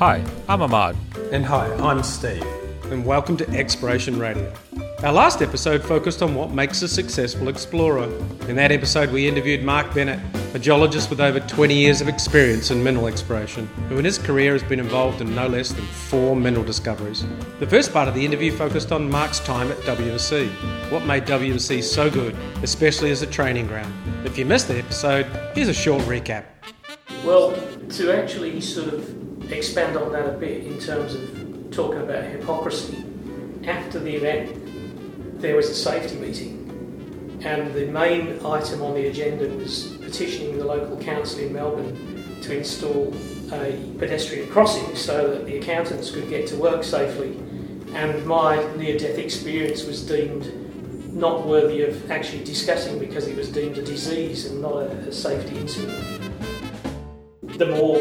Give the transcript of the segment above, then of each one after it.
Hi, I'm Ahmad. And hi, I'm Steve, and welcome to Exploration Radio. Our last episode focused on what makes a successful explorer. In that episode, we interviewed Mark Bennett, a geologist with over 20 years of experience in mineral exploration, who in his career has been involved in no less than four mineral discoveries. The first part of the interview focused on Mark's time at WMC, what made WMC so good, especially as a training ground. If you missed the episode, here's a short recap. Well, to actually sort of expand on that a bit in terms of talking about hypocrisy, after the event, there was a safety meeting, and the main item on the agenda was petitioning the local council in Melbourne to install a pedestrian crossing so that the accountants could get to work safely. And my near death experience was deemed not worthy of actually discussing because it was deemed a disease and not a, a safety incident. The more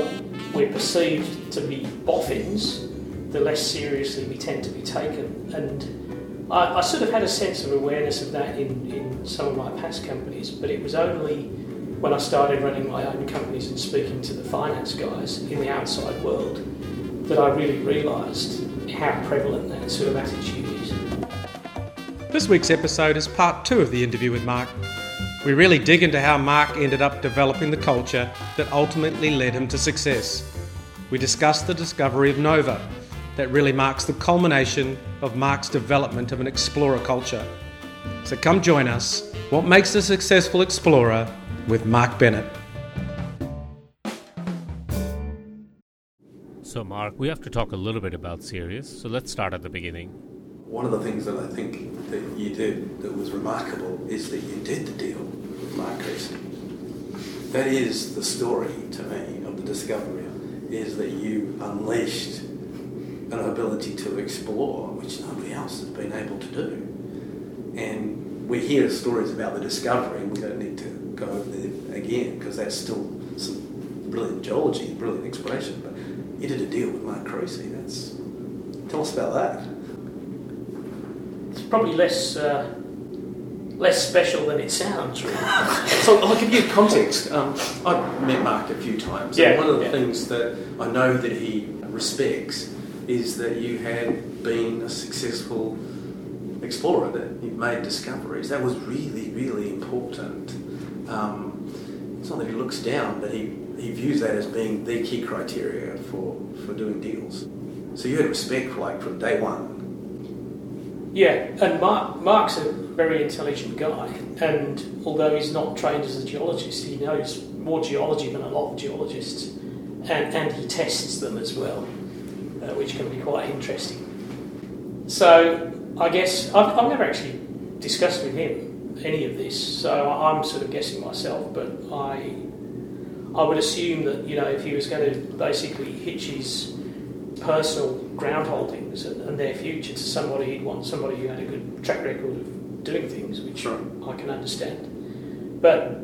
we're perceived to be boffins, the less seriously we tend to be taken. And I, I, sort of had a sense of awareness of that in, in some of my past companies, but it was only when I started running my own companies and speaking to the finance guys in the outside world that I really realised how prevalent that sort of attitude is. This week's episode is part two of the interview with Mark. We really dig into how Mark ended up developing the culture that ultimately led him to success. We discuss the discovery of Nova, that really marks the culmination of Mark's development of an explorer culture. So come join us. What makes a successful explorer with Mark Bennett. So, Mark, we have to talk a little bit about Sirius. So let's start at the beginning. One of the things that I think that you did that was remarkable is that you did the deal with Mark Creasy. That is the story to me of the discovery, is that you unleashed an ability to explore, which nobody else has been able to do. And we hear stories about the discovery, and we don't need to go over there again because that's still some brilliant geology, brilliant exploration. But you did a deal with Mark Creasy. That's tell us about that. Probably less uh, less special than it sounds, really. so I'll give you context. Um, I've met Mark a few times, Yeah, and one of the yeah. things that I know that he respects is that you had been a successful explorer, that you've made discoveries. That was really, really important. Um, it's not that he looks down, but he, he views that as being the key criteria for, for doing deals. So you had respect for like from day one. Yeah, and Mark, Mark's a very intelligent guy, and although he's not trained as a geologist, he knows more geology than a lot of geologists, and, and he tests them as well, uh, which can be quite interesting. So I guess I've, I've never actually discussed with him any of this, so I'm sort of guessing myself, but I I would assume that you know if he was going to basically hitch his personal ground holdings and, and their future to somebody he'd want somebody who had a good track record of doing things, which. I can understand. But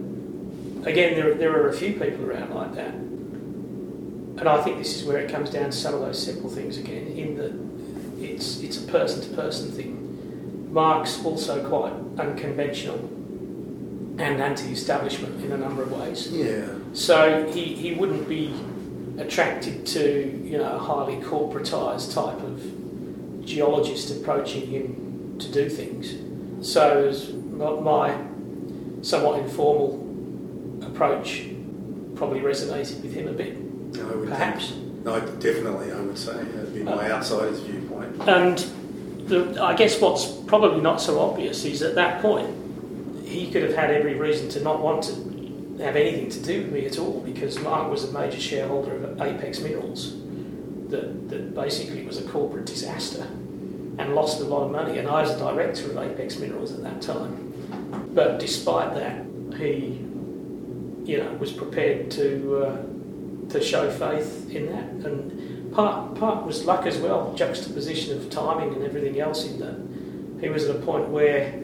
again, there, there are a few people around like that. And I think this is where it comes down to some of those simple things again, in that it's, it's a person to person thing. Mark's also quite unconventional and anti establishment in a number of ways. Yeah. So he, he wouldn't be attracted to you know a highly corporatised type of geologist approaching him to do things. So as my, somewhat informal approach probably resonated with him a bit, I would perhaps. Think, no, definitely, I would say. That'd be my uh, outsider's viewpoint. And the, I guess what's probably not so obvious is at that point he could have had every reason to not want to have anything to do with me at all because Mark was a major shareholder of Apex Minerals that, that basically was a corporate disaster and lost a lot of money. And I was a director of Apex Minerals at that time. But despite that, he, you know, was prepared to uh, to show faith in that. And part part was luck as well, juxtaposition of timing and everything else in that. He was at a point where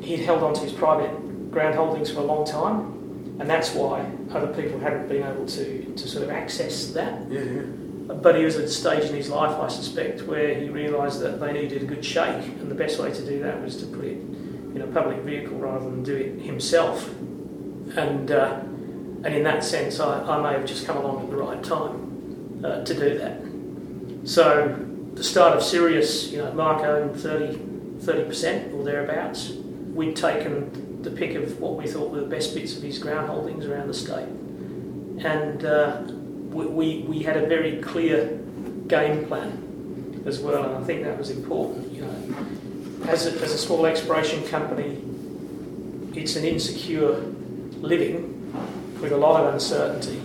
he'd held on to his private ground holdings for a long time, and that's why other people hadn't been able to, to sort of access that. Yeah, yeah. But he was at a stage in his life, I suspect, where he realised that they needed a good shake, and the best way to do that was to put it in a public vehicle rather than do it himself. And uh, and in that sense, I, I may have just come along at the right time. uh, to do that. So the start of Sirius, you know, Mark owned 30, 30% or thereabouts. We'd taken the pick of what we thought were the best bits of his ground holdings around the state. And uh, we, we, we had a very clear game plan as well, and I think that was important. You know, as a, as a small exploration company, it's an insecure living with a lot of uncertainty.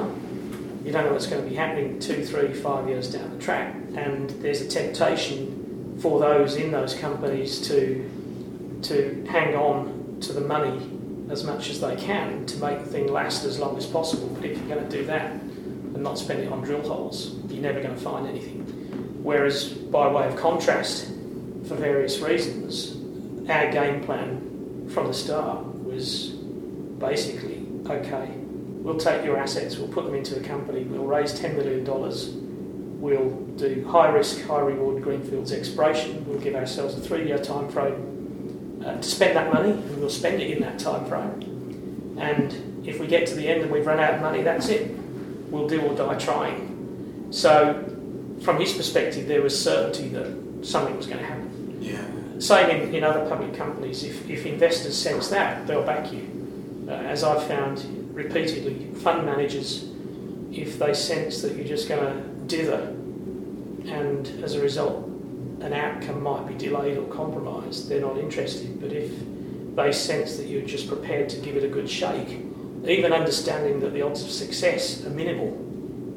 You don't know what's going to be happening two, three, five years down the track, and there's a temptation for those in those companies to to hang on to the money as much as they can to make the thing last as long as possible. But if you're going to do that and not spend it on drill holes, you're never going to find anything. Whereas, by way of contrast, for various reasons, our game plan from the start was basically okay, we'll take your assets, we'll put them into a company, we'll raise $10 million, we'll do high risk, high reward greenfields exploration, we'll give ourselves a three year time frame uh, to spend that money, and we'll spend it in that time frame. And if we get to the end and we've run out of money, that's it. We'll do or die trying. So, from his perspective, there was certainty that something was going to happen. Yeah. Same in, in other public companies. If, if investors sense that, they'll back you. Uh, as I've found repeatedly, fund managers, if they sense that you're just going to dither and as a result an outcome might be delayed or compromised, they're not interested. But if they sense that you're just prepared to give it a good shake, even understanding that the odds of success are minimal,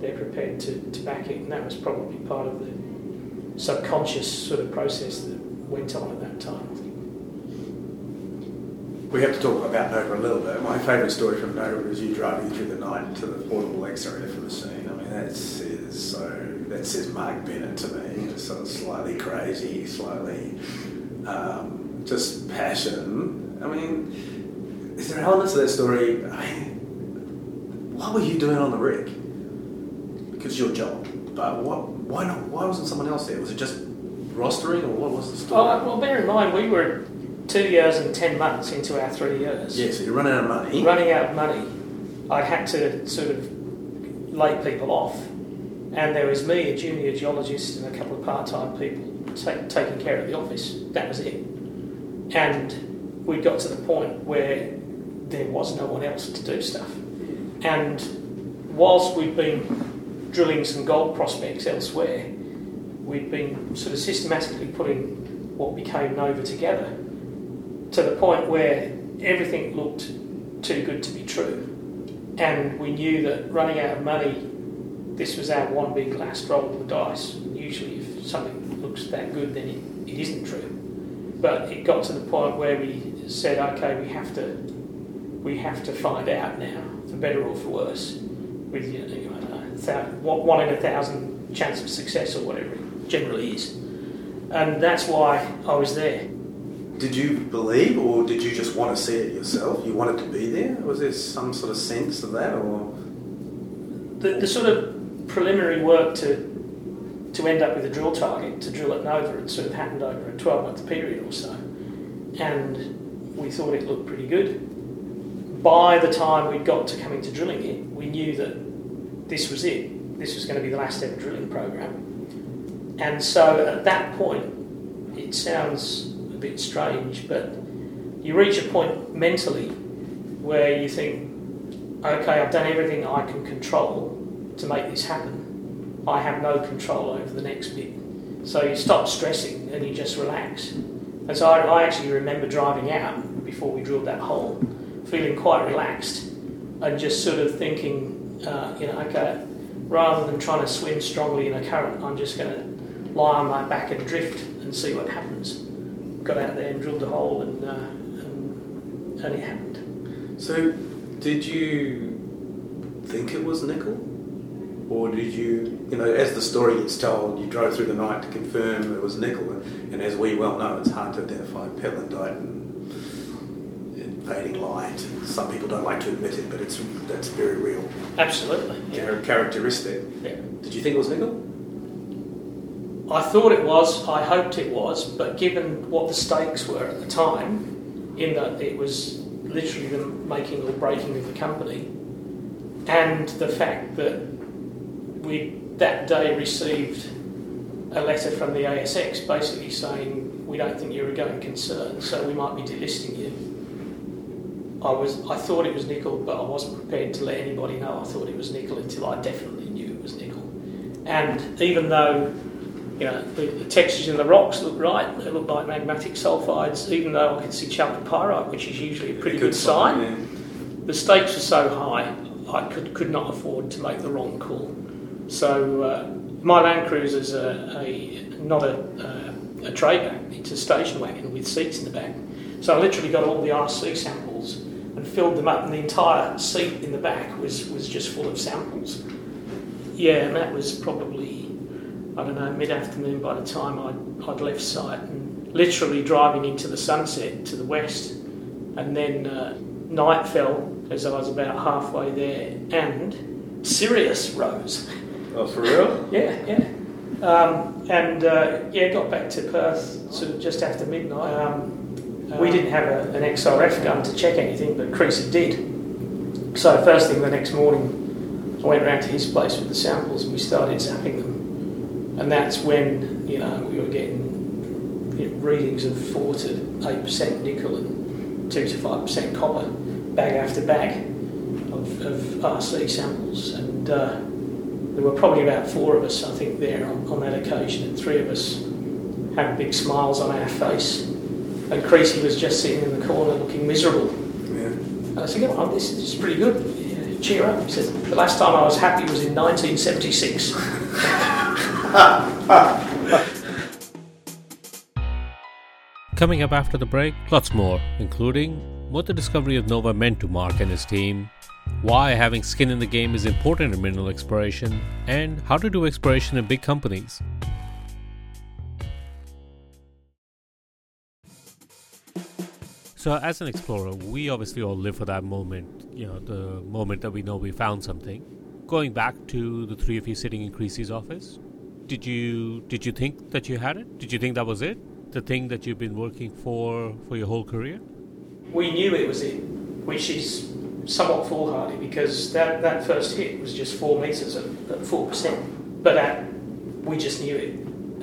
they're prepared to, to back it. And that was probably part of the subconscious sort of process that went on at that time. We have to talk about Nova a little bit. My favourite story from Nova is you driving through the night to the portable X-ray for the scene. I mean, that's is so that says Mark Bennett to me. Just sort of slightly crazy, slightly um, just passion. I mean, is there elements of that story? I mean, what were you doing on the rig? Because your job, but what? Why not? Why wasn't someone else there? Was it just rostering, or what was the story? Well, well, bear in mind, we were two years and ten months into our three years. yeah, so you're running out of money. Running out of money, I had to sort of lay people off. And there was me, a junior geologist, and a couple of part time people ta- taking care of the office. That was it. And we got to the point where there was no one else to do stuff. And whilst we'd been drilling some gold prospects elsewhere, we'd been sort of systematically putting what became Nova together to the point where everything looked too good to be true. And we knew that running out of money, this was our one big last roll of the dice. Usually, if something looks that good, then it, it isn't true. But it got to the point where we said, okay, we have to, we have to find out now, for better or for worse, with you know, know, one in a thousand chance of success or whatever it generally is. And that's why I was there. Did you believe, or did you just want to see it yourself? You wanted to be there? Was there some sort of sense of that, or the, the sort of preliminary work to to end up with a drill target to drill at Nova had sort of happened over a 12 month period or so, and we thought it looked pretty good. By the time we got to coming to drilling it, we knew that this was it. This was going to be the last ever drilling program, and so at that point, it sounds bit strange, but you reach a point mentally where you think, okay, I've done everything I can control to make this happen. I have no control over the next bit. So you stop stressing and you just relax. And so I, I actually remember driving out before we drilled that hole, feeling quite relaxed and just sort of thinking, uh, you know, okay, rather than trying to swim strongly in a current, I'm just going to lie on my back and drift and see what happens. Got out there and drilled a hole and, uh, and, and it happened. so? Did you think it was nickel, or did you, you know, as the story gets told, you drove through the night to confirm it was nickel, and as we well know, it's hard to identify pentlandite and, and fading light. Some people don't like to admit it, but it's that's very real Absolutely. Yeah. characteristic. Yeah. Did you think it was nickel? I thought it was, I hoped it was, but given what the stakes were at the time, in that it was literally the making or breaking of the company, and the fact that we'd that day received a letter from the ASX basically saying we don't think you're a going concern, so we might be delisting you. I was I thought it was nickel, but I wasn't prepared to let anybody know I thought it was nickel until I definitely knew it was nickel. And even though you know the, the textures in the rocks look right, they look like magmatic sulfides, even though I could see chalcopyrite, which is usually a pretty good, sign. yeah. The stakes were so high, I could, could not afford to make the wrong call. So uh, my Land Cruiser's a, a not a, a, a tray it's a station wagon with seats in the back. So I literally got all the RC samples and filled them up, and the entire seat in the back was, was just full of samples. Yeah, and that was probably I don't know mid afternoon by the time I'd, I'd left site, and literally driving into the sunset to the west, and then uh, night fell as I was about halfway there, and Sirius rose. Oh, for real? Yeah, yeah. Um, and uh, yeah, got back to Perth sort of just after midnight. Um, we didn't have a, an XRF gun to check anything, but Creasy did. So first thing the next morning, I went round to his place with the samples and we started zapping them. And that's when you know we were getting you know, readings of four to eight percent nickel and two to five percent copper, bag after bag of, of RC samples, and. Uh, there were probably about four of us, I think, there on, on that occasion, and three of us had big smiles on our face. And Creasy was just sitting in the corner looking miserable. Yeah. And I said, on, this is pretty good. Cheer up. He said, The last time I was happy was in 1976. Coming up after the break, lots more, including what the discovery of Nova meant to Mark and his team, why having skin in the game is important in mineral exploration, and how to do exploration in big companies. So, as an explorer, we obviously all live for that moment, you know, the moment that we know we found something. Going back to the three of you sitting in Creasy's office, did you did you think that you had it? Did you think that was it? The thing that you've been working for for your whole career? we knew it was it, which is somewhat foolhardy because that, that first hit was just four metres at, at 4%. But that, we just knew it.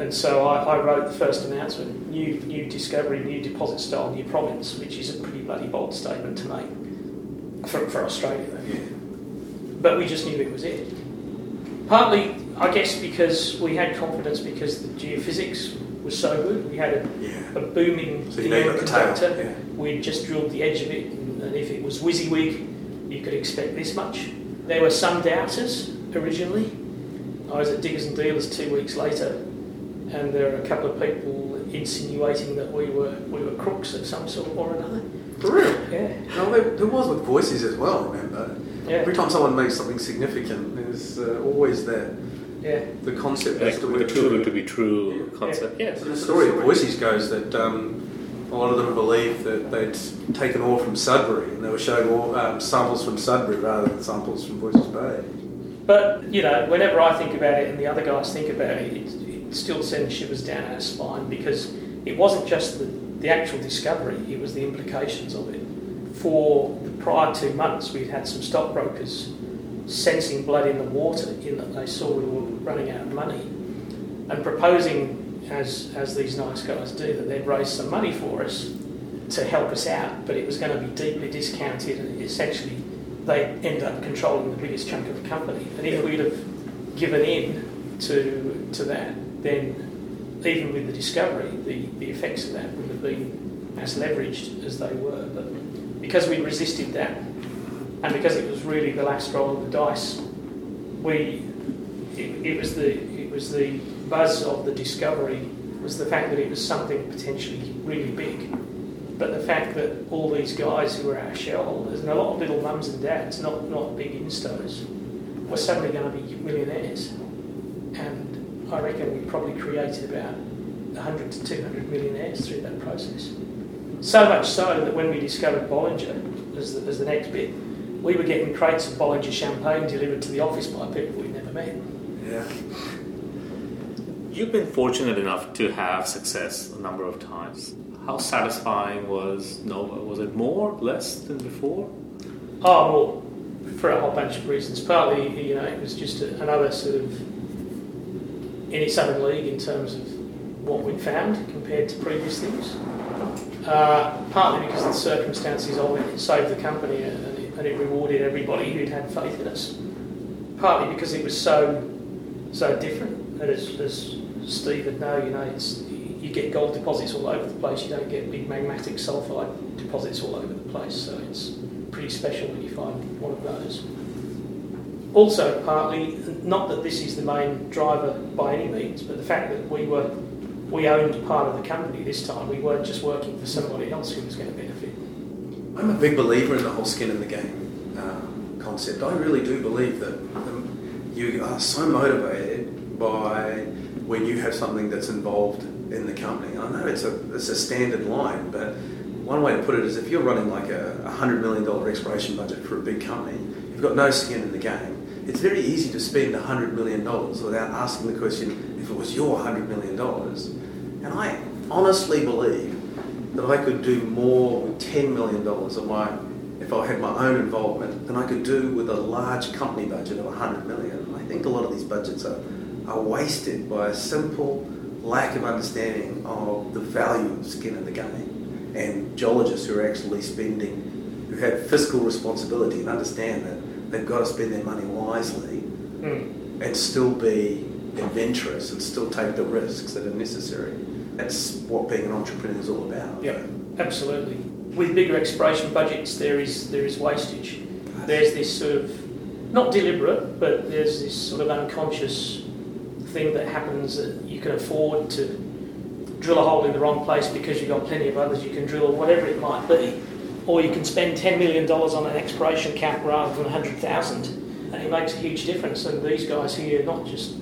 And so I, I wrote the first announcement new, new discovery, new deposit style, new province, which is a pretty bloody bold statement to make for, for Australia. Yeah. But we just knew it was it. Partly, I guess, because we had confidence because the geophysics was so good. We had a, Yeah. a booming So you know you got the tail, conductor. yeah. We'd just drilled the edge of it, and, if it was WYSIWYG, you could expect this much. There were some doubters originally. I was at Diggers and Dealers two weeks later, and there were a couple of people insinuating that we were we were crooks of some sort or another. For real? Yeah, No, there, there was with Voisey's as well, remember? yeah, Every time someone makes something significant, there's uh, always the, yeah. the concept Like as to the whether too good to be true Yeah. concept. Yeah. So the story of Voisey's goes that um, a lot of them believed that they'd taken ore from Sudbury and they were showing ore, um, samples from Sudbury rather than samples from Voisey's Bay. But you know, whenever I think about it and the other guys think about it, it, it still sends shivers down our spine because it wasn't just the, the actual discovery; it was the implications of it. For the prior two months, we'd had some stockbrokers sensing blood in the water in that they saw we were running out of money and proposing, as as these nice guys do, that they'd raise some money for us to help us out, but it was going to be deeply discounted and essentially they end up controlling the biggest chunk of the company. And if we'd have given in to to that, then even with the discovery, the, the effects of that wouldn't have been as leveraged as they were. But because we resisted that, and because it was really the last roll of the dice, we it, it was the it was the buzz of the discovery was the fact that it was something potentially really big. But the fact that all these guys who were our shareholders and a lot of little mums and dads, not, not big instos, were suddenly going to be millionaires. And I reckon we probably created about 100 to 200 millionaires through that process. So much so that when we discovered Bollinger as the, as the next bit, we were getting crates of Bollinger champagne delivered to the office by people we'd never met. Yeah. You've been fortunate enough to have success a number of times. How satisfying was Nova? Was it more, less than before? Oh, well, for a whole bunch of reasons. Partly, you know, it was just a, another sort of any Southern league in terms of what we'd found compared to previous things. Uh, partly because the circumstances of it saved the company and it, and it rewarded everybody who'd had faith in us. Partly because it was so so different. And as, as Steve would know, you know, it's, you get gold deposits all over the place. You don't get big magmatic sulfide deposits all over the place. So it's pretty special when you find one of those. Also, partly, not that this is the main driver by any means, but the fact that we were we owned part of the company this time. We weren't just working for somebody else who was going to benefit. I'm a big believer in the whole skin in the game uh, concept. I really do believe that um, you are so motivated by when you have something that's involved in the company. I know it's a it's a standard line, but one way to put it is if you're running like a, hundred million dollar exploration budget for a big company, you've got no skin in the game. It's very easy to spend hundred million dollars without asking the question if it was your hundred million dollars. And I honestly believe that I could do more with ten million dollars of my if I had my own involvement than I could do with a large company budget of 100 million. I think a lot of these budgets are, are wasted by a simple lack of understanding of the value of skin in the game and geologists who are actually spending, who have fiscal responsibility and understand that they've got to spend their money wisely Mm. and still be adventurous and still take the risks that are necessary. That's what being an entrepreneur is all about. Yeah, absolutely. With bigger exploration budgets, there is there is wastage. There's this sort of not deliberate, but there's this sort of unconscious thing that happens that you can afford to drill a hole in the wrong place because you've got plenty of others you can drill, or whatever it might be. Or you can spend $10 million on an exploration cap rather than 100,000 and it makes a huge difference. And these guys here, not just,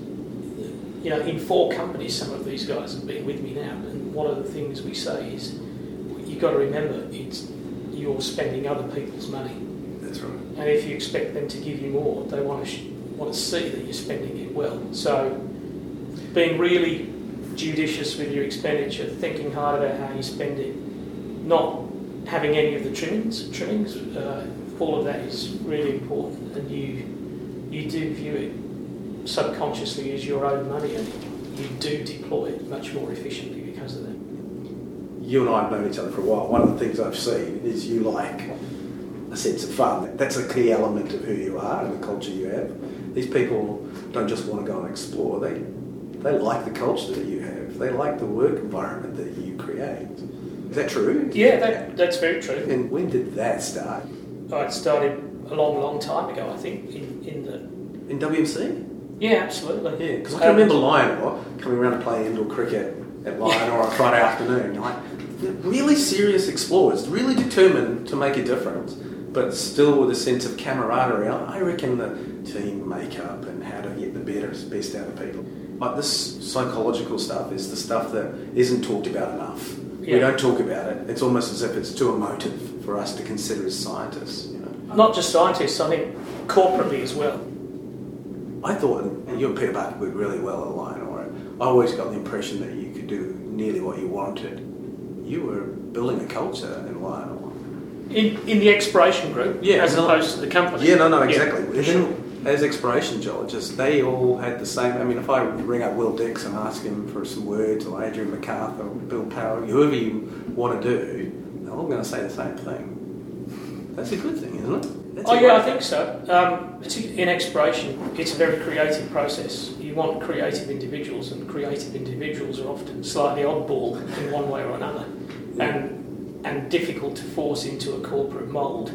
you know, in four companies, some of these guys have been with me now. And one of the things we say is, you've got to remember, it's you're spending other people's money. That's right. And if you expect them to give you more, they want to sh- want to see that you're spending it well. So, being really judicious with your expenditure, thinking hard about how you spend it, not having any of the trimmings. Trimmings, uh, all of that is really important, and you you do view it subconsciously as your own money, and you do deploy it much more efficiently because of that. you and I have known each other for a while. One of the things I've seen is you like a sense of fun. That's a key element of who you are and the culture you have. These people don't just want to go and explore. They they like the culture that you have. They like the work environment that you create. Is that true? Yeah, that, that's very true. And when did that start? Oh, it started a long, long time ago, I think, in, in the... In WMC? Yeah, absolutely. Yeah, because I can um, remember LionOre coming around to play indoor cricket at LionOre on Friday afternoon. You're like, really serious explorers, really determined to make a difference, but still with a sense of camaraderie. I reckon the team makeup and how to get the better, best out of people. Like this psychological stuff is the stuff that isn't talked about enough. We don't talk about it. It's almost as if it's too emotive for us to consider as scientists. You know, Not just scientists, I think corporately as well. I thought you and Peter Parker worked really well at LionOre. I always got the impression that you could do nearly what you wanted. You were building a culture in LionOre. In, in the exploration group, Yeah, as no- opposed to the company. Yeah, no, no, exactly. And sure. as exploration geologists, they all had the same. I mean, if I ring up Will Dix and ask him for some words, or Adrian MacArthur, or Bill Power, whoever you want to do, they're all going to say the same thing. That's a good thing, isn't it? That's Oh yeah, I think so. Um, in exploration, it's a very creative process. You want creative individuals, and creative individuals are often slightly oddball in one way or another, and and difficult to force into a corporate mould.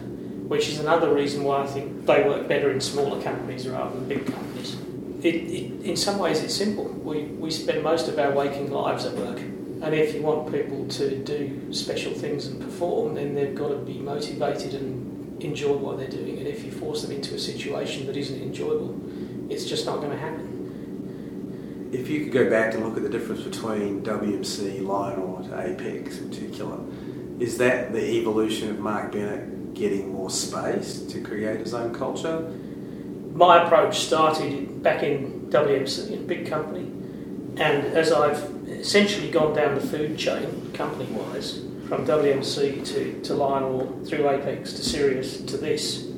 Which is another reason why I think they work better in smaller companies rather than big companies. It, it, in some ways, it's simple. We, we spend most of our waking lives at work. And if you want people to do special things and perform, then they've got to be motivated and enjoy what they're doing. And if you force them into a situation that isn't enjoyable, it's just not going to happen. If you could go back and look at the difference between WMC, LionOre to Apex in particular, is that the evolution of Mark Bennett getting more space to create his own culture? My approach started back in WMC, in a big company, and as I've essentially gone down the food chain, company wise, from WMC to, to LionOre, through Apex to Sirius to this,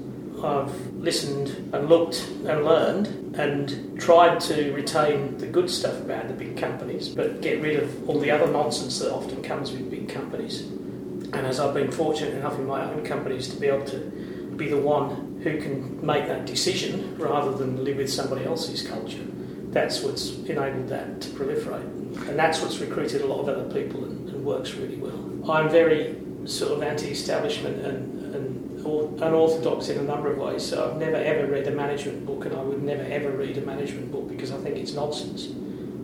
I've listened and looked and learned and tried to retain the good stuff about the big companies, but get rid of all the other nonsense that often comes with big companies. And as I've been fortunate enough in my own companies to be able to be the one who can make that decision rather than live with somebody else's culture, that's what's enabled that to proliferate. And that's what's recruited a lot of other people and, and works really well. I'm very sort of anti-establishment and, and unorthodox in a number of ways. So I've never ever read a management book, and I would never ever read a management book because I think it's nonsense.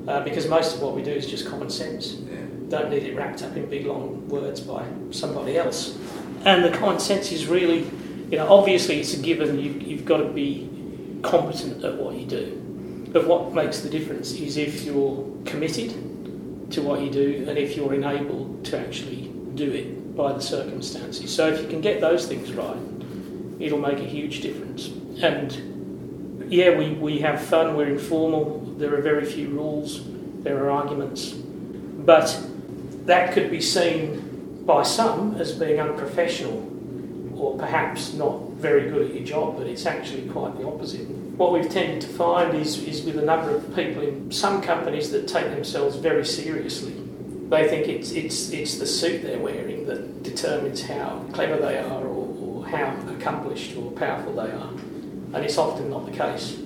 Uh, because most of what we do is just common sense. Yeah. Don't need it wrapped up in big long words by somebody else. And the common sense is really, you know, obviously it's a given. You, you've got to be competent at what you do. But what makes the difference is if you're committed to what you do and if you're enabled to actually do it by the circumstances. So if you can get those things right, it'll make a huge difference. And yeah, we, we have fun, we're informal, there are very few rules, there are arguments, but that could be seen by some as being unprofessional or perhaps not very good at your job, but it's actually quite the opposite. What we've tended to find is, is with a number of people in some companies that take themselves very seriously they think it's, it's, it's the suit they're wearing that determines how clever they are or, or how accomplished or powerful they are. And it's often not the case.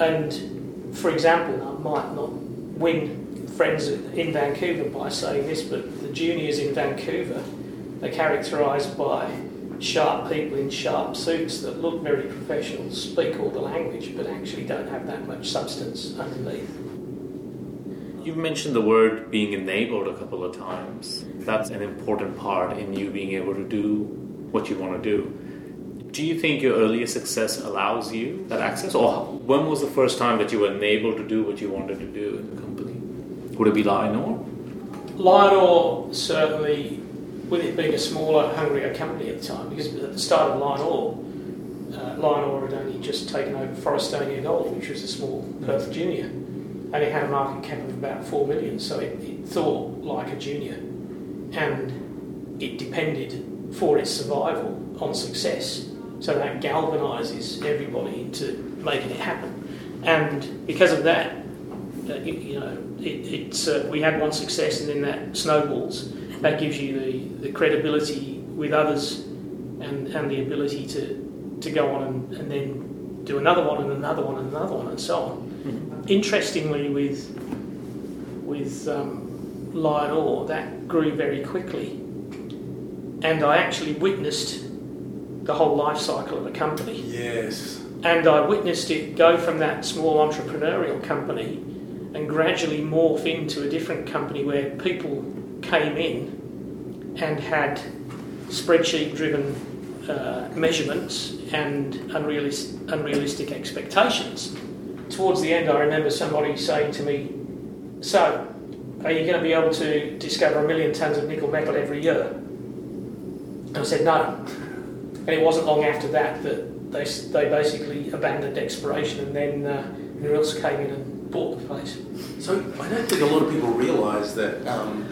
And for example, I might not win friends in Vancouver by saying this, but the juniors in Vancouver are characterised by sharp people in sharp suits that look very professional, speak all the language, but actually don't have that much substance underneath. You've mentioned the word being enabled a couple of times. That's an important part in you being able to do what you want to do. Do you think your earlier success allows you that access? Or when was the first time that you were enabled to do what you wanted to do in the company? Would it be LionOre? LionOre certainly, with it being a smaller, hungrier company at the time, because at the start of LionOre, uh, LionOre had only just taken over Forrestania Gold, which was a small Perth junior and it had a market cap of about four million, so it, it thought like a junior, and it depended for its survival on success. So that galvanises everybody into making it happen, and because of that, uh, you, know, it, it's uh, we had one success, and then that snowballs. That gives you the, the credibility with others, and, and the ability to to go on and, and then do another one and another one and another one and so on. Interestingly, with with um, LionOre, that grew very quickly, and I actually witnessed the whole life cycle of the company. Yes. And I witnessed it go from that small entrepreneurial company and gradually morph into a different company where people came in and had spreadsheet driven uh, measurements and unrealistic, unrealistic expectations towards the end, I remember somebody saying to me, So, are you going to be able to discover a million tonnes of nickel metal every year? And I said, No. And it wasn't long after that that they, they basically abandoned exploration and then uh, Norilsk came in and bought the place. So, I don't think a lot of people realise that. Um,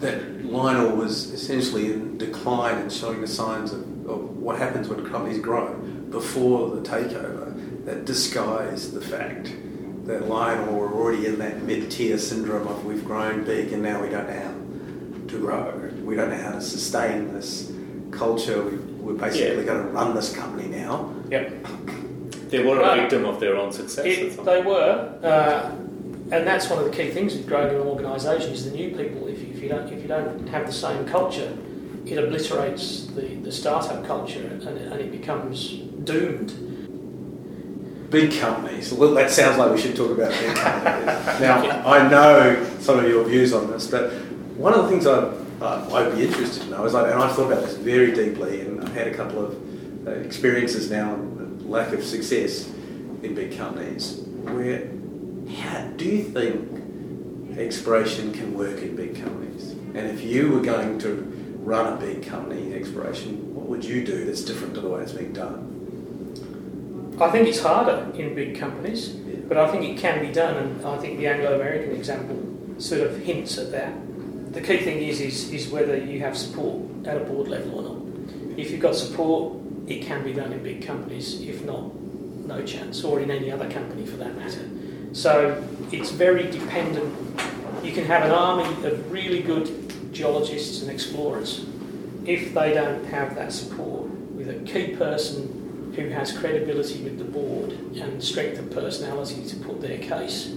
that LionOre was essentially in decline and showing the signs of, of what happens when companies grow before the takeover that disguise the fact that LionOre were already in that mid-tier syndrome of we've grown big and now we don't know how to grow. We don't know how to sustain this culture. We, are basically yeah. going to run this company now. Yep. They were a victim of their own success. It, they were, uh, and that's one of the key things with growing an organisation is the new people. If you, if you don't if you don't have the same culture, it obliterates the, the startup culture and, and it becomes doomed big companies. Well, that sounds like we should talk about big companies. now, I know some of your views on this, but one of the things I, uh, I'd be interested to know is, like, and I've thought about this very deeply, and I've had a couple of uh, experiences now, lack of success in big companies. Where, how do you think exploration can work in big companies? And if you were going to run a big company exploration, what would you do that's different to the way it's being done? I think it's harder in big companies, but I think it can be done, and I think the Anglo-American example sort of hints at that. The key thing is, is, is whether you have support at a board level or not. If you've got support it can be done in big companies, if not no chance, or in any other company for that matter. So it's very dependent. You can have an army of really good geologists and explorers. If they don't have that support with a key person who has credibility with the board and strength of personality to put their case,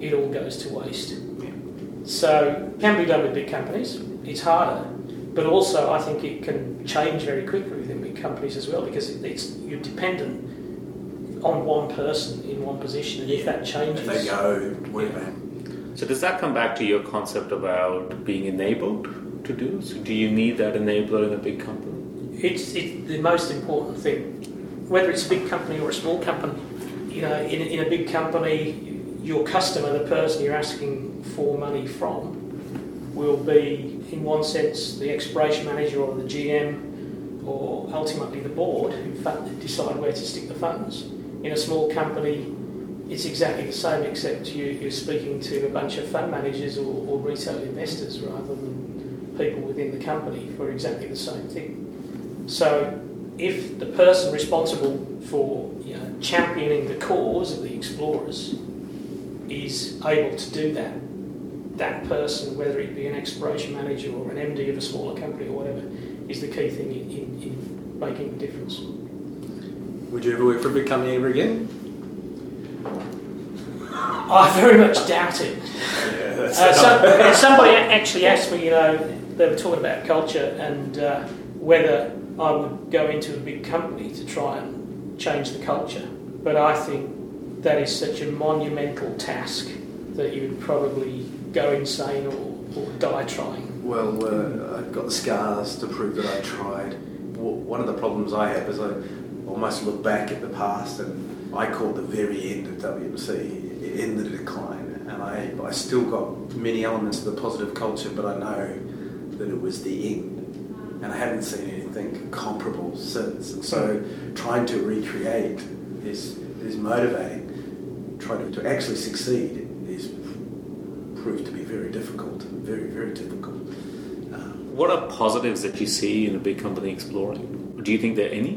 it all goes to waste. So can be done with big companies. It's harder, but also I think it can change very quickly within big companies as well because it's you're dependent on one person in one position, and if that changes, If they go, whatever. So does that come back to your concept about being enabled to do? So do you need that enabler in a big company? it's, it's the most important thing. Whether it's a big company or a small company, you know, in, in a big company, your customer, the person you're asking for money from, will be, in one sense, the exploration manager or the GM or ultimately the board who decide where to stick the funds. In a small company, it's exactly the same, except you, you're speaking to a bunch of fund managers or, or retail investors rather than people within the company for exactly the same thing. So, if the person responsible for you know, championing the cause of the explorers is able to do that, that person, whether it be an exploration manager or an MD of a smaller company or whatever, is the key thing in, in, in making a difference. Would you ever work for a big company ever again? I very much doubt it. Yeah, Uh, so, somebody actually asked me, you know, they were talking about culture and uh, whether I would go into a big company to try and change the culture. But I think that is such a monumental task that you would probably go insane or, or die trying. Well, uh, I've got the scars to prove that I tried. One of the problems I have is I almost look back at the past and I caught the very end of WMC in the decline, and I, I still got many elements of the positive culture, but I know that it was the end, and I haven't seen anything comparable since. And so, trying to recreate is is motivating. Trying to, to actually succeed is proved to be very difficult, very very difficult. Um, What are positives that you see in a big company exploring? Do you think there are any?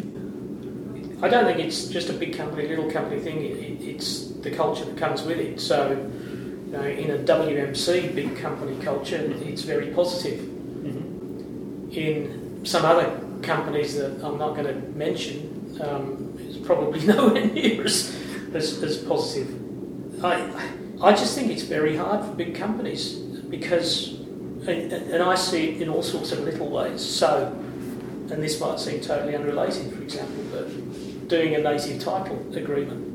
I don't think it's just a big company, little company thing. It, it, it's the culture that comes with it. So, you know, in a WMC big company culture, it's very positive. In some other companies that I'm not going to mention, um, it's probably nowhere near as, as, as positive. I, I just think it's very hard for big companies because, and, and I see it in all sorts of little ways. So, and this might seem totally unrelated, for example, but doing a native title agreement.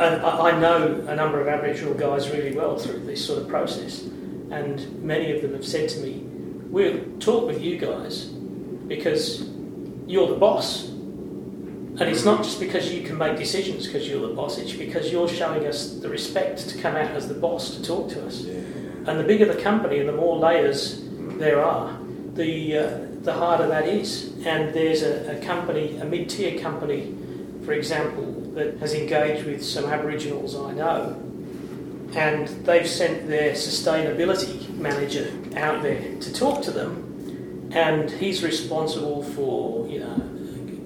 And I, I know a number of Aboriginal guys really well through this sort of process, and many of them have said to me, We'll talk with you guys because you're the boss. And it's not just because you can make decisions because you're the boss, it's because you're showing us the respect to come out as the boss to talk to us. And the bigger the company and the more layers there are, the, uh, the harder that is. And there's a, a company, a mid tier company, for example, that has engaged with some Aboriginals I know, and they've sent their sustainability manager out there to talk to them, and he's responsible for, you know,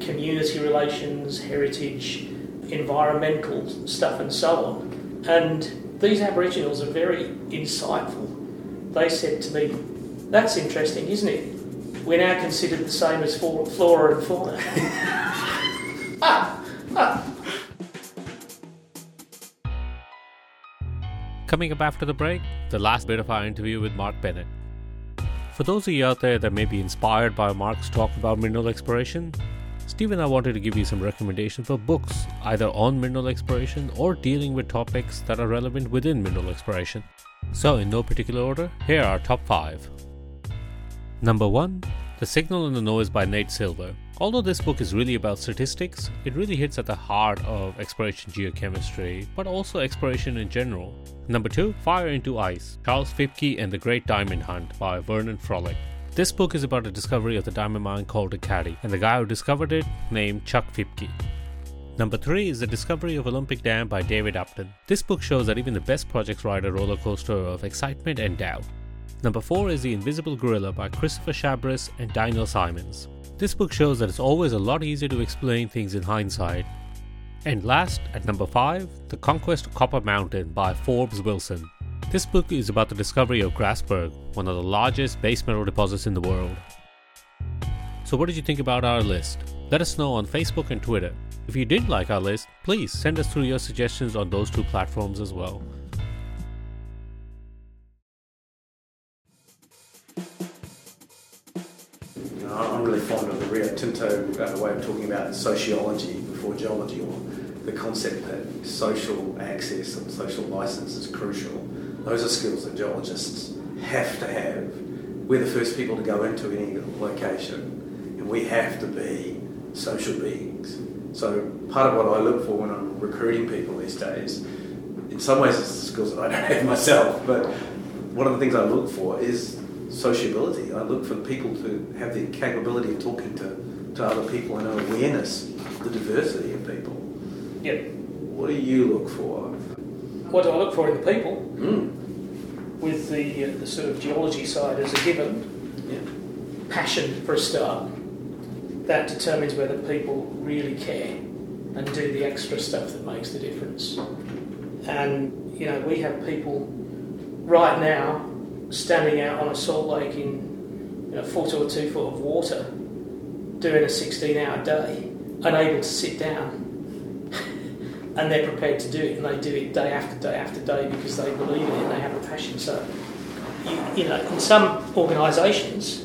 community relations, heritage, environmental stuff, and so on. And these Aboriginals are very insightful. They said to me, That's interesting, isn't it? We're now considered the same as flora and fauna. Ah, ah. Coming up after the break, the last bit of our interview with Mark Bennett. For those of you out there that may be inspired by Mark's talk about mineral exploration, Steve and I wanted to give you some recommendations for books, either on mineral exploration or dealing with topics that are relevant within mineral exploration. So, in no particular order, here are top 5. Number 1 The Signal in the Noise by Nate Silver. Although this book is really about statistics, it really hits at the heart of exploration geochemistry, but also exploration in general. Number 2 Fire into Ice Charles Fipke and the Great Diamond Hunt by Vernon Frolick. This book is about a discovery of the diamond mine called Ekati, and the guy who discovered it named Chuck Fipke. Number 3 is The Discovery of Olympic Dam by David Upton. This book shows that even the best projects ride a roller coaster of excitement and doubt. Number 4 is The Invisible Gorilla by Christopher Chabris and Daniel Simons. This book shows that it's always a lot easier to explain things in hindsight. And last, at number 5, The Conquest of Copper Mountain by Forbes Wilson. This book is about the discovery of Grasberg, one of the largest base metal deposits in the world. So, what did you think about our list? Let us know on Facebook and Twitter. If you did like our list, please send us through your suggestions on those two platforms as well. I'm really fond of the Rio Tinto uh, way of talking about sociology before geology, or the concept that social access and social license is crucial. Those are skills that geologists have to have. We're the first people to go into any location, and we have to be social beings. So part of what I look for when I'm recruiting people these days, in some ways it's the skills that I don't have myself, but one of the things I look for is sociability. I look for people to have the capability of talking to, to other people and an awareness of the diversity of people. Yep. What do you look for? What do I look for in the people? Mm. With the, uh, the sort of geology side as a given, Yeah. passion for a start. That determines whether people really care and do the extra stuff that makes the difference. And, you know, we have people right now standing out on a salt lake in you know, foot or two foot of water doing a 16 hour day, unable to sit down. and they're prepared to do it, and they do it day after day after day because they believe in it and they have a passion. So, you, you know, in some organisations,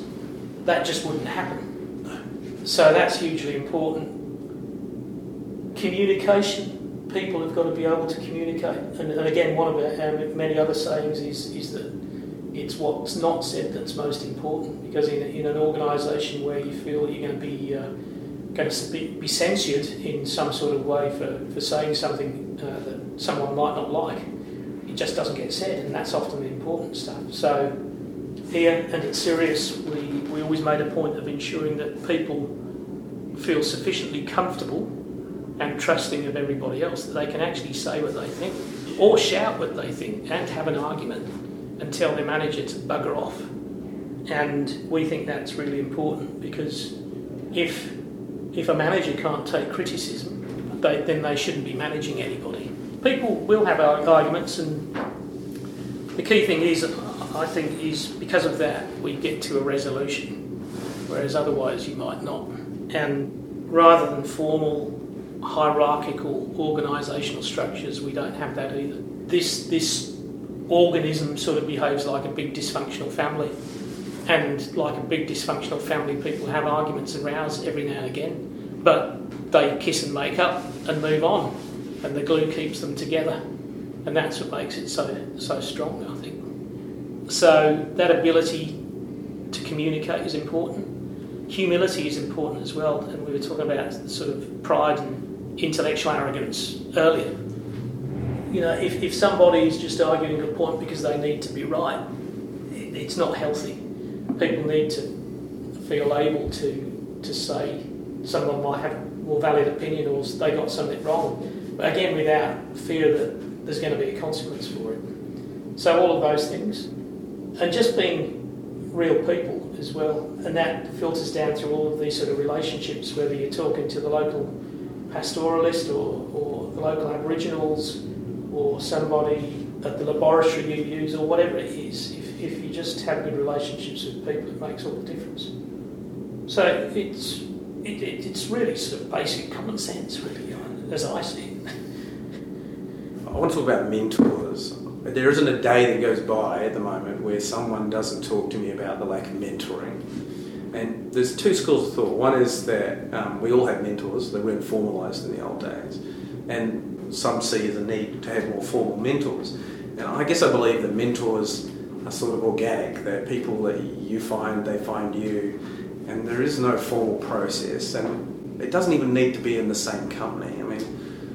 that just wouldn't happen. So that's hugely important. Communication. People have got to be able to communicate. And, and again, one of our many other sayings is, is that it's what's not said that's most important. Because in, in an organisation where you feel you're going to be uh, going to be, be censured in some sort of way for, for saying something uh, that someone might not like, it just doesn't get said, and that's often the important stuff. So here, and it's serious, we, we always made a point of ensuring that people feel sufficiently comfortable and trusting of everybody else that they can actually say what they think or shout what they think and have an argument and tell their manager to bugger off. And we think that's really important because if if a manager can't take criticism, they, then they shouldn't be managing anybody. People will have arguments, and the key thing is, I think, is because of that we get to a resolution, whereas otherwise you might not. And rather than formal hierarchical organisational structures, we don't have that either. This this organism sort of behaves like a big dysfunctional family. And like a big dysfunctional family, people have arguments and rows every now and again, but they kiss and make up and move on, and the glue keeps them together, and that's what makes it so so strong, I think. So that ability to communicate is important. Humility is important as well, and we were talking about sort of pride and intellectual arrogance earlier. You know, if, if somebody is just arguing a point because they need to be right, it, it's not healthy people need to feel able to to say someone might have a more valid opinion or they got something wrong. But again, without fear that there's going to be a consequence for it. So all of those things, and just being real people as well, and that filters down through all of these sort of relationships. Whether you're talking to the local pastoralist or, or the local Aboriginals or somebody at the laboratory you use or whatever it is, if, if you just have good relationships with people, it makes all the difference. So it's it, it, it's really sort of basic common sense, really, as I see it. I want to talk about mentors. There isn't a day that goes by at the moment where someone doesn't talk to me about the lack of mentoring. And there's two schools of thought. One is that um, we all have mentors, they weren't formalised in the old days. And some see the need to have more formal mentors. And I guess I believe that mentors are sort of organic. They're people that you find, they find you, and there is no formal process. And it doesn't even need to be in the same company. I mean,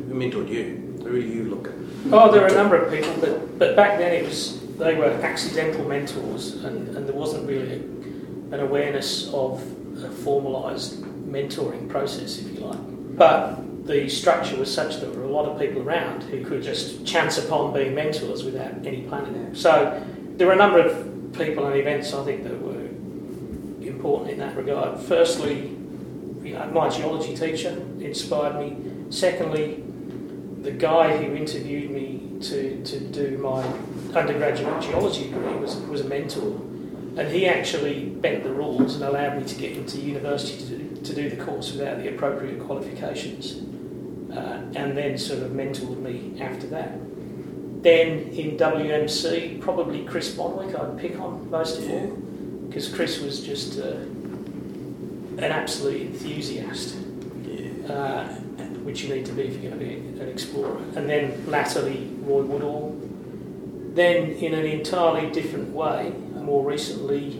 who mentored you? Who do you look at? Oh, there are a number of people, but, but back then it was they were accidental mentors, and, and there wasn't really an awareness of a formalised mentoring process, if you like. But the structure was such that there were a lot of people around who could just chance upon being mentors without any planning. So there were a number of people and events I think that were important in that regard. Firstly, you know, my geology teacher inspired me. Secondly, the guy who interviewed me to, to do my undergraduate geology degree was, was a mentor. And he actually bent the rules and allowed me to get into university to do, to do the course without the appropriate qualifications. Uh, and then sort of mentored me after that. Then in WMC, probably Chris Bonwick I'd pick on most of all, because Chris was just uh, an absolute enthusiast, Yeah. uh, which you need to be if you're going to be an explorer. And then latterly, Roy Woodall. Then, in an entirely different way, more recently,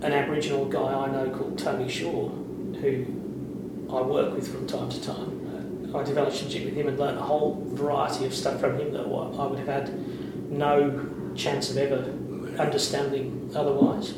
an Aboriginal guy I know called Tony Shaw, who I work with from time to time. I developed relationship with him and learned a whole variety of stuff from him that I would have had no chance of ever understanding otherwise.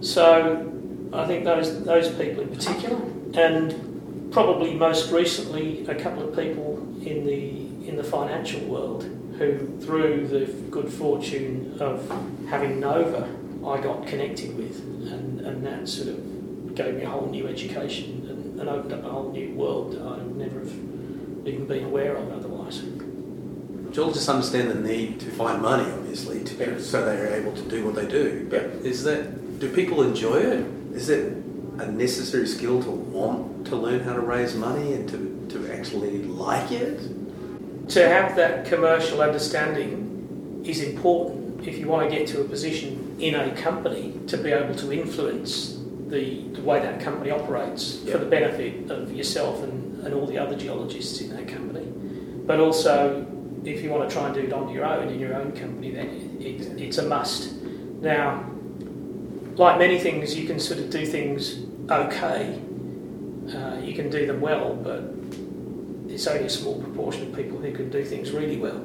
So I think those those people in particular, and probably most recently a couple of people in the in the financial world who, through the good fortune of having Nova, I got connected with, and, and that sort of gave me a whole new education and, opened up a whole new world that I would never have even been aware of otherwise. Geologists understand the need to find money, obviously, to, Yeah. so they are able to do what they do. But Yeah. is that do people enjoy it? Is it a necessary skill to want to learn how to raise money and to, to actually like it? To have that commercial understanding is important if you want to get to a position in a company to be able to influence the, the way that company operates Yeah. for the benefit of yourself and, and all the other geologists in that company. But also, if you want to try and do it on your own in your own company, then it, it, it's a must. Now, like many things, you can sort of do things okay. Uh, you can do them well, but it's only a small proportion of people who can do things really well.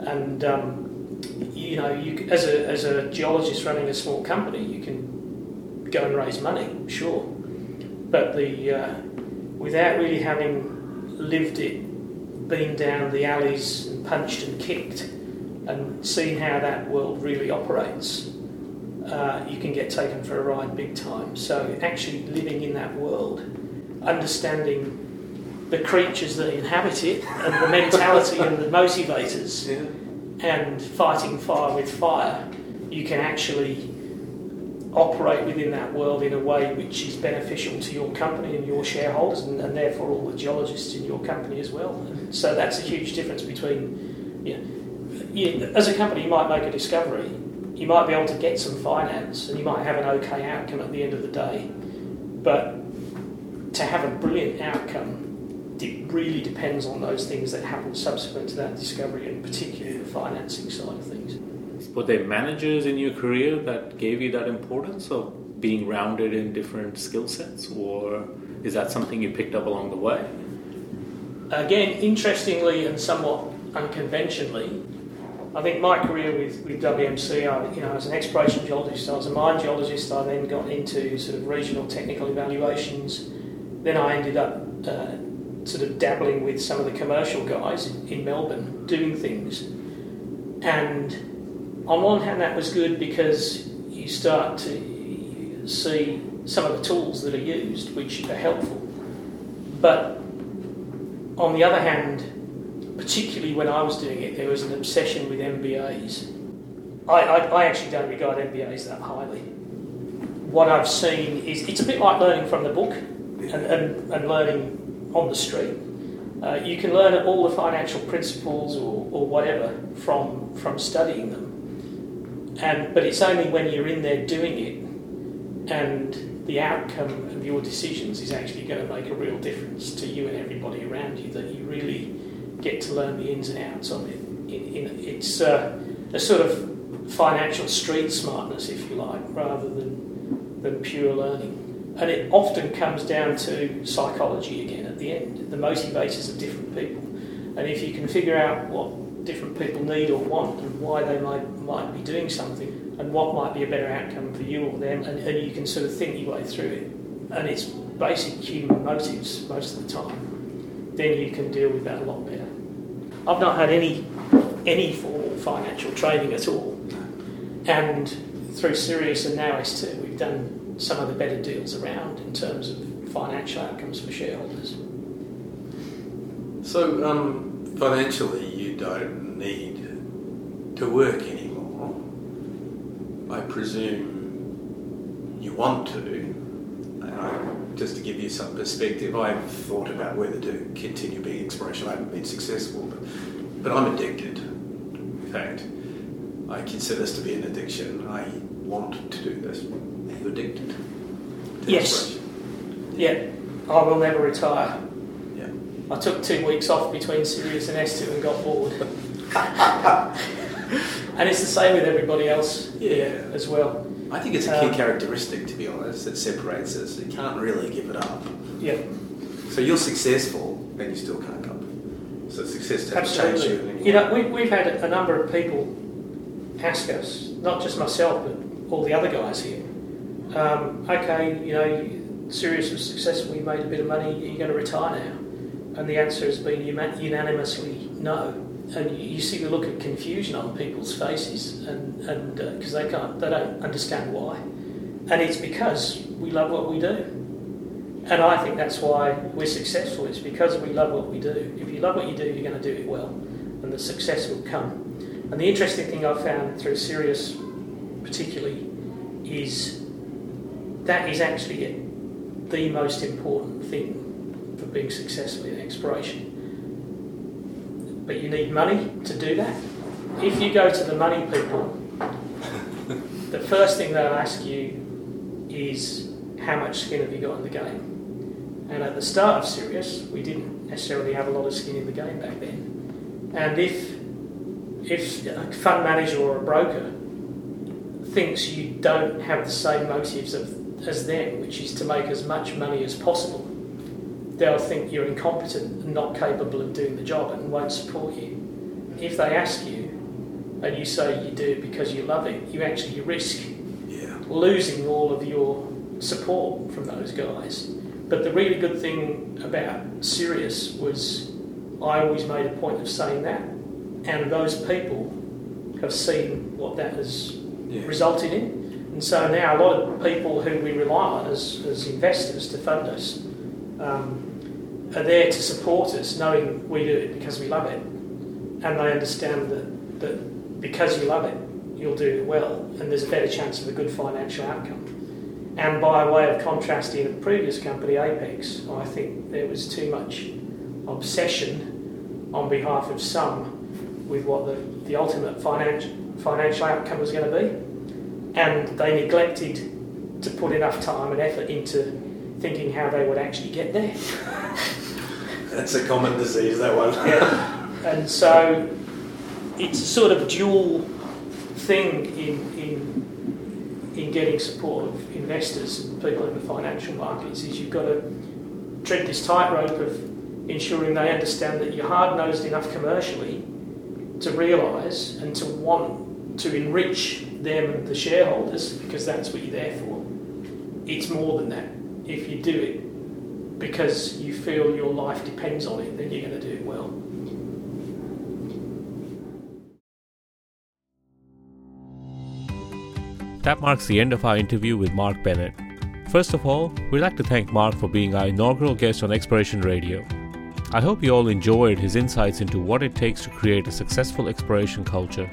And um, you know, you, as a as a geologist running a small company, you can go and raise money, sure, but the uh, without really having lived it, been down the alleys and punched and kicked, and seen how that world really operates, uh, you can get taken for a ride big time. So actually living in that world, understanding the creatures that inhabit it and the mentality and the motivators Yeah. and fighting fire with fire, you can actually operate within that world in a way which is beneficial to your company and your shareholders and, and therefore all the geologists in your company as well. So that's a huge difference between, you know, you, as a company you might make a discovery, you might be able to get some finance and you might have an okay outcome at the end of the day, but to have a brilliant outcome it really depends on those things that happen subsequent to that discovery, and particularly the financing side of things. Were there managers in your career that gave you that importance of being rounded in different skill sets, or is that something you picked up along the way? Again, interestingly and somewhat unconventionally, I think my career with, with WMC, I, you know, as an exploration geologist, I was a mine geologist. I then got into sort of regional technical evaluations. Then I ended up uh, sort of dabbling with some of the commercial guys in, in Melbourne, doing things. And on one hand, that was good because you start to see some of the tools that are used, which are helpful. But on the other hand, particularly when I was doing it, there was an obsession with MBAs. I, I, I actually don't regard MBAs that highly. What I've seen is it's a bit like learning from the book and, and, and learning on the street. Uh, you can learn all the financial principles or, or whatever from, from studying them. And, but it's only when you're in there doing it and the outcome of your decisions is actually going to make a real difference to you and everybody around you that you really get to learn the ins and outs of it. In, in, it's uh, a sort of financial street smartness, if you like, rather than, than pure learning. And it often comes down to psychology again at the end, the motivators of different people. And if you can figure out what different people need or want and why they might, might be doing something and what might be a better outcome for you or them, and, and you can sort of think your way through it, and it's basic human motives most of the time, then you can deal with that a lot better. I've not had any any formal financial training at all, and through Sirius and now S2, we've done some of the better deals around in terms of financial outcomes for shareholders. So, um, financially, don't need to work anymore. I presume you want to. And I, just to give you some perspective, I've thought about whether to continue being exploration. I haven't been successful, but, but I'm addicted. In fact, I consider this to be an addiction. I want to do this. Are you addicted? to Yes. Yeah, I will never retire. Yeah. I took two weeks off between Sirius and S2 and got bored. and it's the same with everybody else Yeah. as well. I think it's a key Um, characteristic, to be honest, that separates us. You can't really give it up. Yeah, So you're successful, and you still can't come. So success doesn't change you absolutely. You know, we, we've had a number of people ask us, not just myself, but all the other guys here. Um, okay, you know, Sirius was successful, you made a bit of money, You're you going to retire now? And the answer has been unanimously no. And you, see the look of confusion on people's faces, and and uh, because they can't, they don't understand why. And it's because we love what we do. And I think that's why we're successful. It's because we love what we do. If you love what you do, you're going to do it well, and the success will come. And the interesting thing I've found through Sirius, particularly, is that is actually the most important thing being successful in exploration. But you need money to do that. If you go to the money people, the first thing they'll ask you is how much skin have you got in the game? And at the start of Sirius, we didn't necessarily have a lot of skin in the game back then. And if if a fund manager or a broker thinks you don't have the same motives of, as them, which is to make as much money as possible, they'll think you're incompetent and not capable of doing the job and won't support you. If they ask you and you say you do because you love it, you actually risk Yeah. losing all of your support from those guys. But the really good thing about Sirius was I always made a point of saying that, and those people have seen what that has Yeah. resulted in. And so now a lot of people who we rely on as, as investors to fund us um, are there to support us, knowing we do it because we love it. And they understand that, that because you love it, you'll do it well, and there's a better chance of a good financial outcome. And by way of contrast, in a previous company, Apex, I think there was too much obsession on behalf of some with what the, the ultimate financial, financial outcome was going to be. And they neglected to put enough time and effort into thinking how they would actually get there. That's a common disease, that one. And so it's a sort of dual thing in, in, in getting support of investors and people in the financial markets is you've got to tread this tightrope of ensuring they understand that you're hard-nosed enough commercially to realise and to want to enrich them and the shareholders because that's what you're there for. It's more than that. If you do it because you feel your life depends on it, then you're going to do it well. That marks the end of our interview with Mark Bennett. First of all, we'd like to thank Mark for being our inaugural guest on Exploration Radio. I hope you all enjoyed his insights into what it takes to create a successful exploration culture.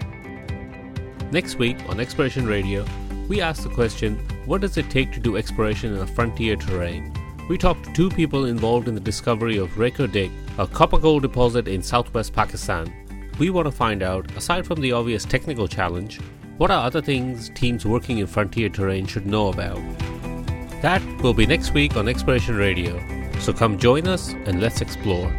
Next week on Exploration Radio, we ask the question what does it take to do exploration in a frontier terrain? We talked to two people involved in the discovery of Reko Diq, a copper gold deposit in southwest Pakistan. We want to find out, aside from the obvious technical challenge, what are other things teams working in frontier terrain should know about? That will be next week on Exploration Radio. So come join us and let's explore.